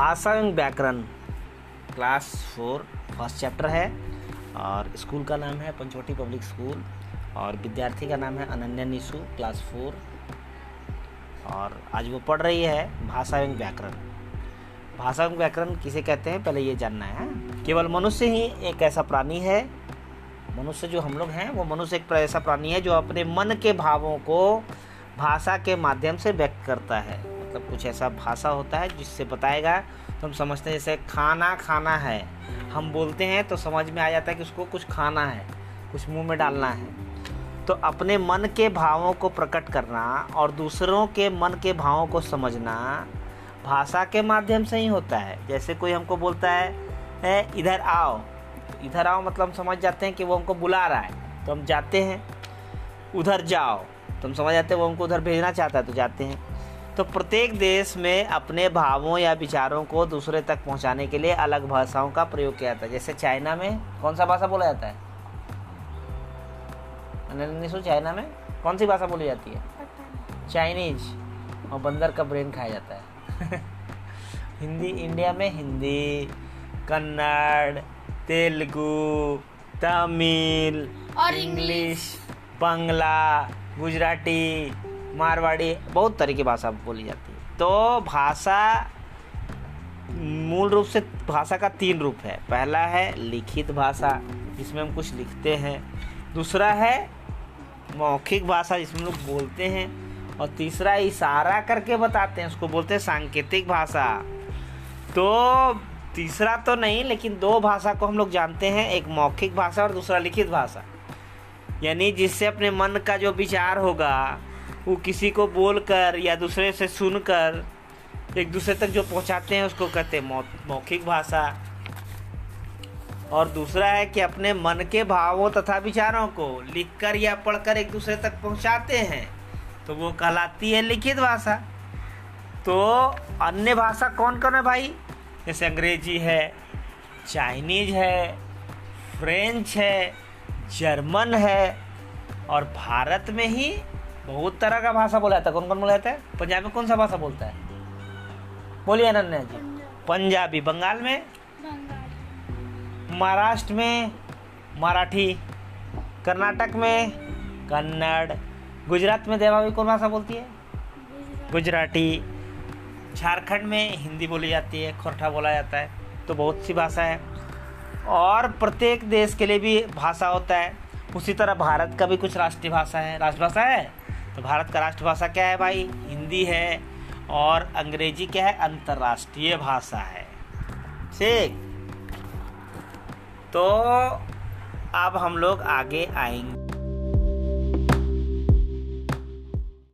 भाषा एवं व्याकरण, क्लास फोर, फ़र्स्ट चैप्टर है, और स्कूल का नाम है पंचवटी पब्लिक स्कूल, और विद्यार्थी का नाम है अनन्या निशु, क्लास फोर, और आज वो पढ़ रही है भाषा एवं व्याकरण। भाषा एवं व्याकरण किसे कहते हैं? पहले ये जानना है केवल मनुष्य ही एक ऐसा प्राणी है। मनुष्य जो हम लोग हैं, वो मनुष्य एक ऐसा प्राणी है जो अपने मन के भावों को भाषा के माध्यम से व्यक्त करता है। मतलब कुछ ऐसा भाषा होता है जिससे बताएगा तो हम समझते हैं जैसे खाना खाना है। हम बोलते हैं तो समझ में आ जाता है कि उसको कुछ खाना है, कुछ मुँह में डालना है। तो अपने मन के भावों को प्रकट करना और दूसरों के मन के भावों को समझना भाषा के माध्यम से ही होता है। जैसे कोई हमको बोलता है इधर आओ। तो इधर आओ मतलब हम समझ जाते हैं कि वो हमको बुला रहा है। तो हम जाते हैं, उधर जाओ। तो हम समझ जाते हैं वो हमको उधर भेजना चाहता है तो जाते हैं। तो प्रत्येक देश में अपने भावों या विचारों को दूसरे तक पहुँचाने के लिए अलग भाषाओं का प्रयोग किया जाता है। जैसे चाइना में कौन सा भाषा बोला जाता है? निशु चाइना में कौन सी भाषा बोली जाती है? चाइनीज़। और बंदर का ब्रेन खाया जाता है। हिंदी इंडिया में हिंदी कन्नड़ तेलुगु तमिल और इंग्लिश। बांग्ला गुजराती। मारवाड़ी, बहुत तरह की भाषा बोली जाती है। तो भाषा मूल रूप से भाषा का तीन रूप है। पहला है लिखित भाषा, जिसमें हम कुछ लिखते हैं। दूसरा है मौखिक भाषा, जिसमें लोग बोलते हैं। और तीसरा इशारा करके बताते हैं, उसको बोलते हैं सांकेतिक भाषा। तो तीसरा तो नहीं, लेकिन दो भाषा को हम लोग जानते हैं, एक मौखिक भाषा और दूसरा लिखित भाषा। यानी जिससे अपने मन का जो विचार होगा वो किसी को बोलकर या दूसरे से सुनकर, एक दूसरे तक जो पहुंचाते हैं उसको कहते हैं मौखिक भाषा। और दूसरा है कि अपने मन के भावों तथा विचारों को लिखकर या पढ़कर एक दूसरे तक पहुंचाते हैं तो वो कहलाती है लिखित भाषा। तो अन्य भाषा कौन कौन है भाई? जैसे अंग्रेज़ी है, चाइनीज़ है, फ्रेंच है, जर्मन है, और भारत में ही बहुत तरह का भाषा बोला जाता है। कौन कौन बोला जाता है? पंजाब में कौन सा भाषा बोलता है? बोलिए अनन्या जी। पंजाबी। बंगाल में? महाराष्ट्र में? मराठी। कर्नाटक में? कन्नड़। गुजरात में देवावी कौन भाषा बोलती है? गुजराती। झारखंड में हिंदी बोली जाती है खोरठा बोला जाता है तो बहुत सी भाषा है। और प्रत्येक देश के लिए भी भाषा होता है। उसी तरह भारत का भी कुछ राष्ट्रीय भाषा है। राष्ट्रभाषा है? तो भारत का राष्ट्रभाषा क्या है भाई? हिंदी है और अंग्रेज़ी क्या है? अंतर्राष्ट्रीय भाषा है। ठीक। तो अब हम लोग आगे आएँगे।